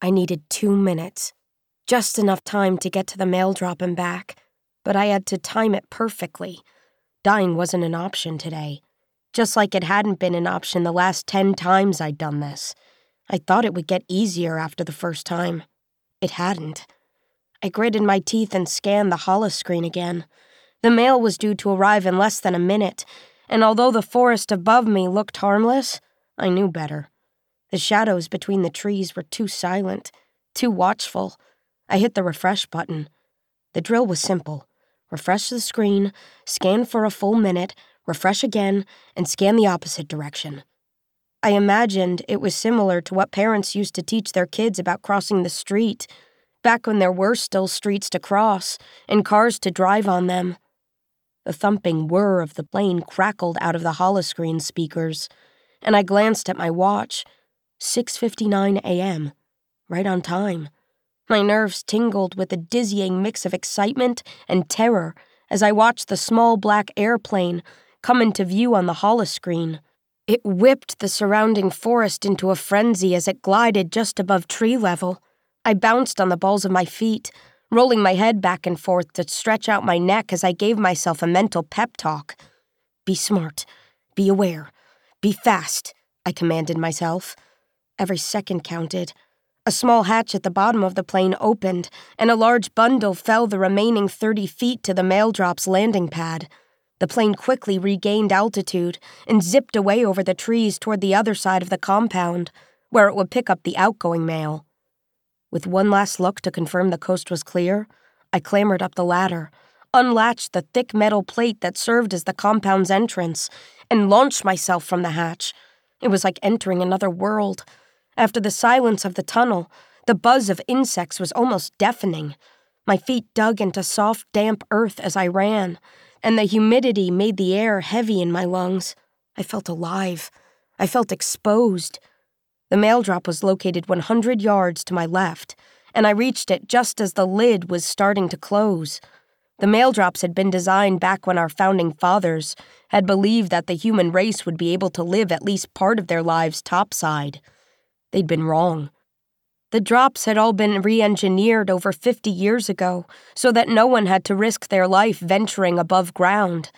I needed two minutes, just enough time to get to the mail drop and back, but I had to time it perfectly. Dying wasn't an option today, just like it hadn't been an option the last ten times I'd done this. I thought it would get easier after the first time. It hadn't. I gritted my teeth and scanned the holoscreen again. The mail was due to arrive in less than a minute, and although the forest above me looked harmless, I knew better. The shadows between the trees were too silent, too watchful. I hit the refresh button. The drill was simple refresh the screen, scan for a full minute, refresh again, and scan the opposite direction. I imagined it was similar to what parents used to teach their kids about crossing the street, back when there were still streets to cross and cars to drive on them. The thumping whir of the plane crackled out of the holoscreen speakers, and I glanced at my watch. 6:59 a.m. Right on time. My nerves tingled with a dizzying mix of excitement and terror as I watched the small black airplane come into view on the holoscreen. It whipped the surrounding forest into a frenzy as it glided just above tree level. I bounced on the balls of my feet, rolling my head back and forth to stretch out my neck as I gave myself a mental pep talk. Be smart. Be aware. Be fast, I commanded myself. Every second counted. A small hatch at the bottom of the plane opened, and a large bundle fell the remaining 30 feet to the mail drop's landing pad. The plane quickly regained altitude and zipped away over the trees toward the other side of the compound, where it would pick up the outgoing mail. With one last look to confirm the coast was clear, I clambered up the ladder, unlatched the thick metal plate that served as the compound's entrance, and launched myself from the hatch. It was like entering another world. After the silence of the tunnel, the buzz of insects was almost deafening. My feet dug into soft, damp earth as I ran and the humidity made the air heavy in my lungs. I felt alive. I felt exposed. The mail drop was located 100 yards to my left, and I reached it just as the lid was starting to close. The mail drops had been designed back when our founding fathers had believed that the human race would be able to live at least part of their lives topside. They'd been wrong. The drops had all been re engineered over 50 years ago so that no one had to risk their life venturing above ground.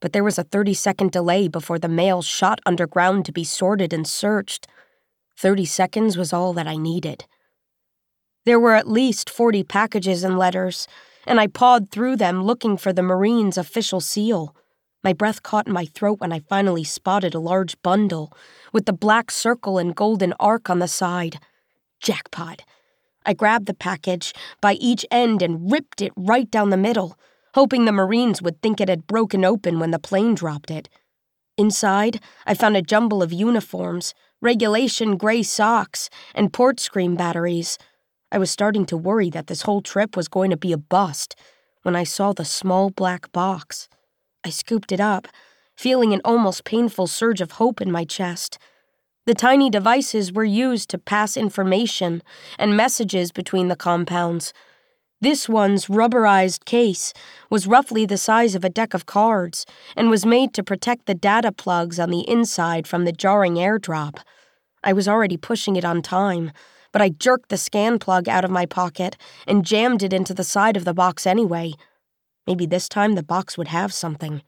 But there was a 30 second delay before the mail shot underground to be sorted and searched. 30 seconds was all that I needed. There were at least 40 packages and letters, and I pawed through them looking for the Marine's official seal. My breath caught in my throat when I finally spotted a large bundle with the black circle and golden arc on the side. Jackpot. I grabbed the package by each end and ripped it right down the middle, hoping the Marines would think it had broken open when the plane dropped it. Inside, I found a jumble of uniforms, regulation gray socks, and port screen batteries. I was starting to worry that this whole trip was going to be a bust when I saw the small black box. I scooped it up, feeling an almost painful surge of hope in my chest. The tiny devices were used to pass information and messages between the compounds. This one's rubberized case was roughly the size of a deck of cards and was made to protect the data plugs on the inside from the jarring airdrop. I was already pushing it on time, but I jerked the scan plug out of my pocket and jammed it into the side of the box anyway. Maybe this time the box would have something.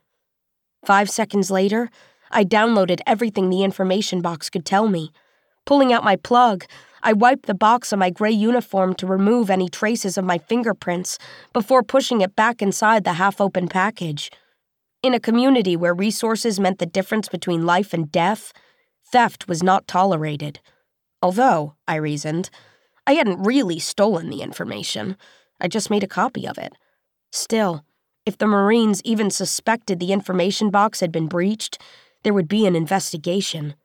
Five seconds later, I downloaded everything the information box could tell me. Pulling out my plug, I wiped the box on my gray uniform to remove any traces of my fingerprints before pushing it back inside the half open package. In a community where resources meant the difference between life and death, theft was not tolerated. Although, I reasoned, I hadn't really stolen the information, I just made a copy of it. Still, if the Marines even suspected the information box had been breached, there would be an investigation.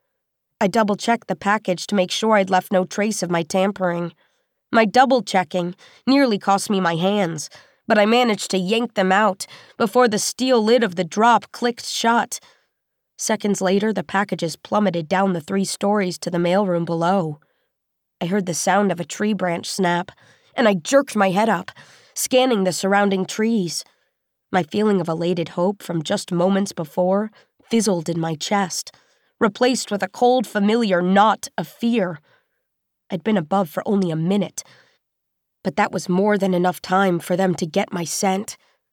I double checked the package to make sure I'd left no trace of my tampering. My double checking nearly cost me my hands, but I managed to yank them out before the steel lid of the drop clicked shut. Seconds later, the packages plummeted down the three stories to the mailroom below. I heard the sound of a tree branch snap, and I jerked my head up, scanning the surrounding trees. My feeling of elated hope from just moments before fizzled in my chest, replaced with a cold, familiar knot of fear. I'd been above for only a minute. But that was more than enough time for them to get my scent.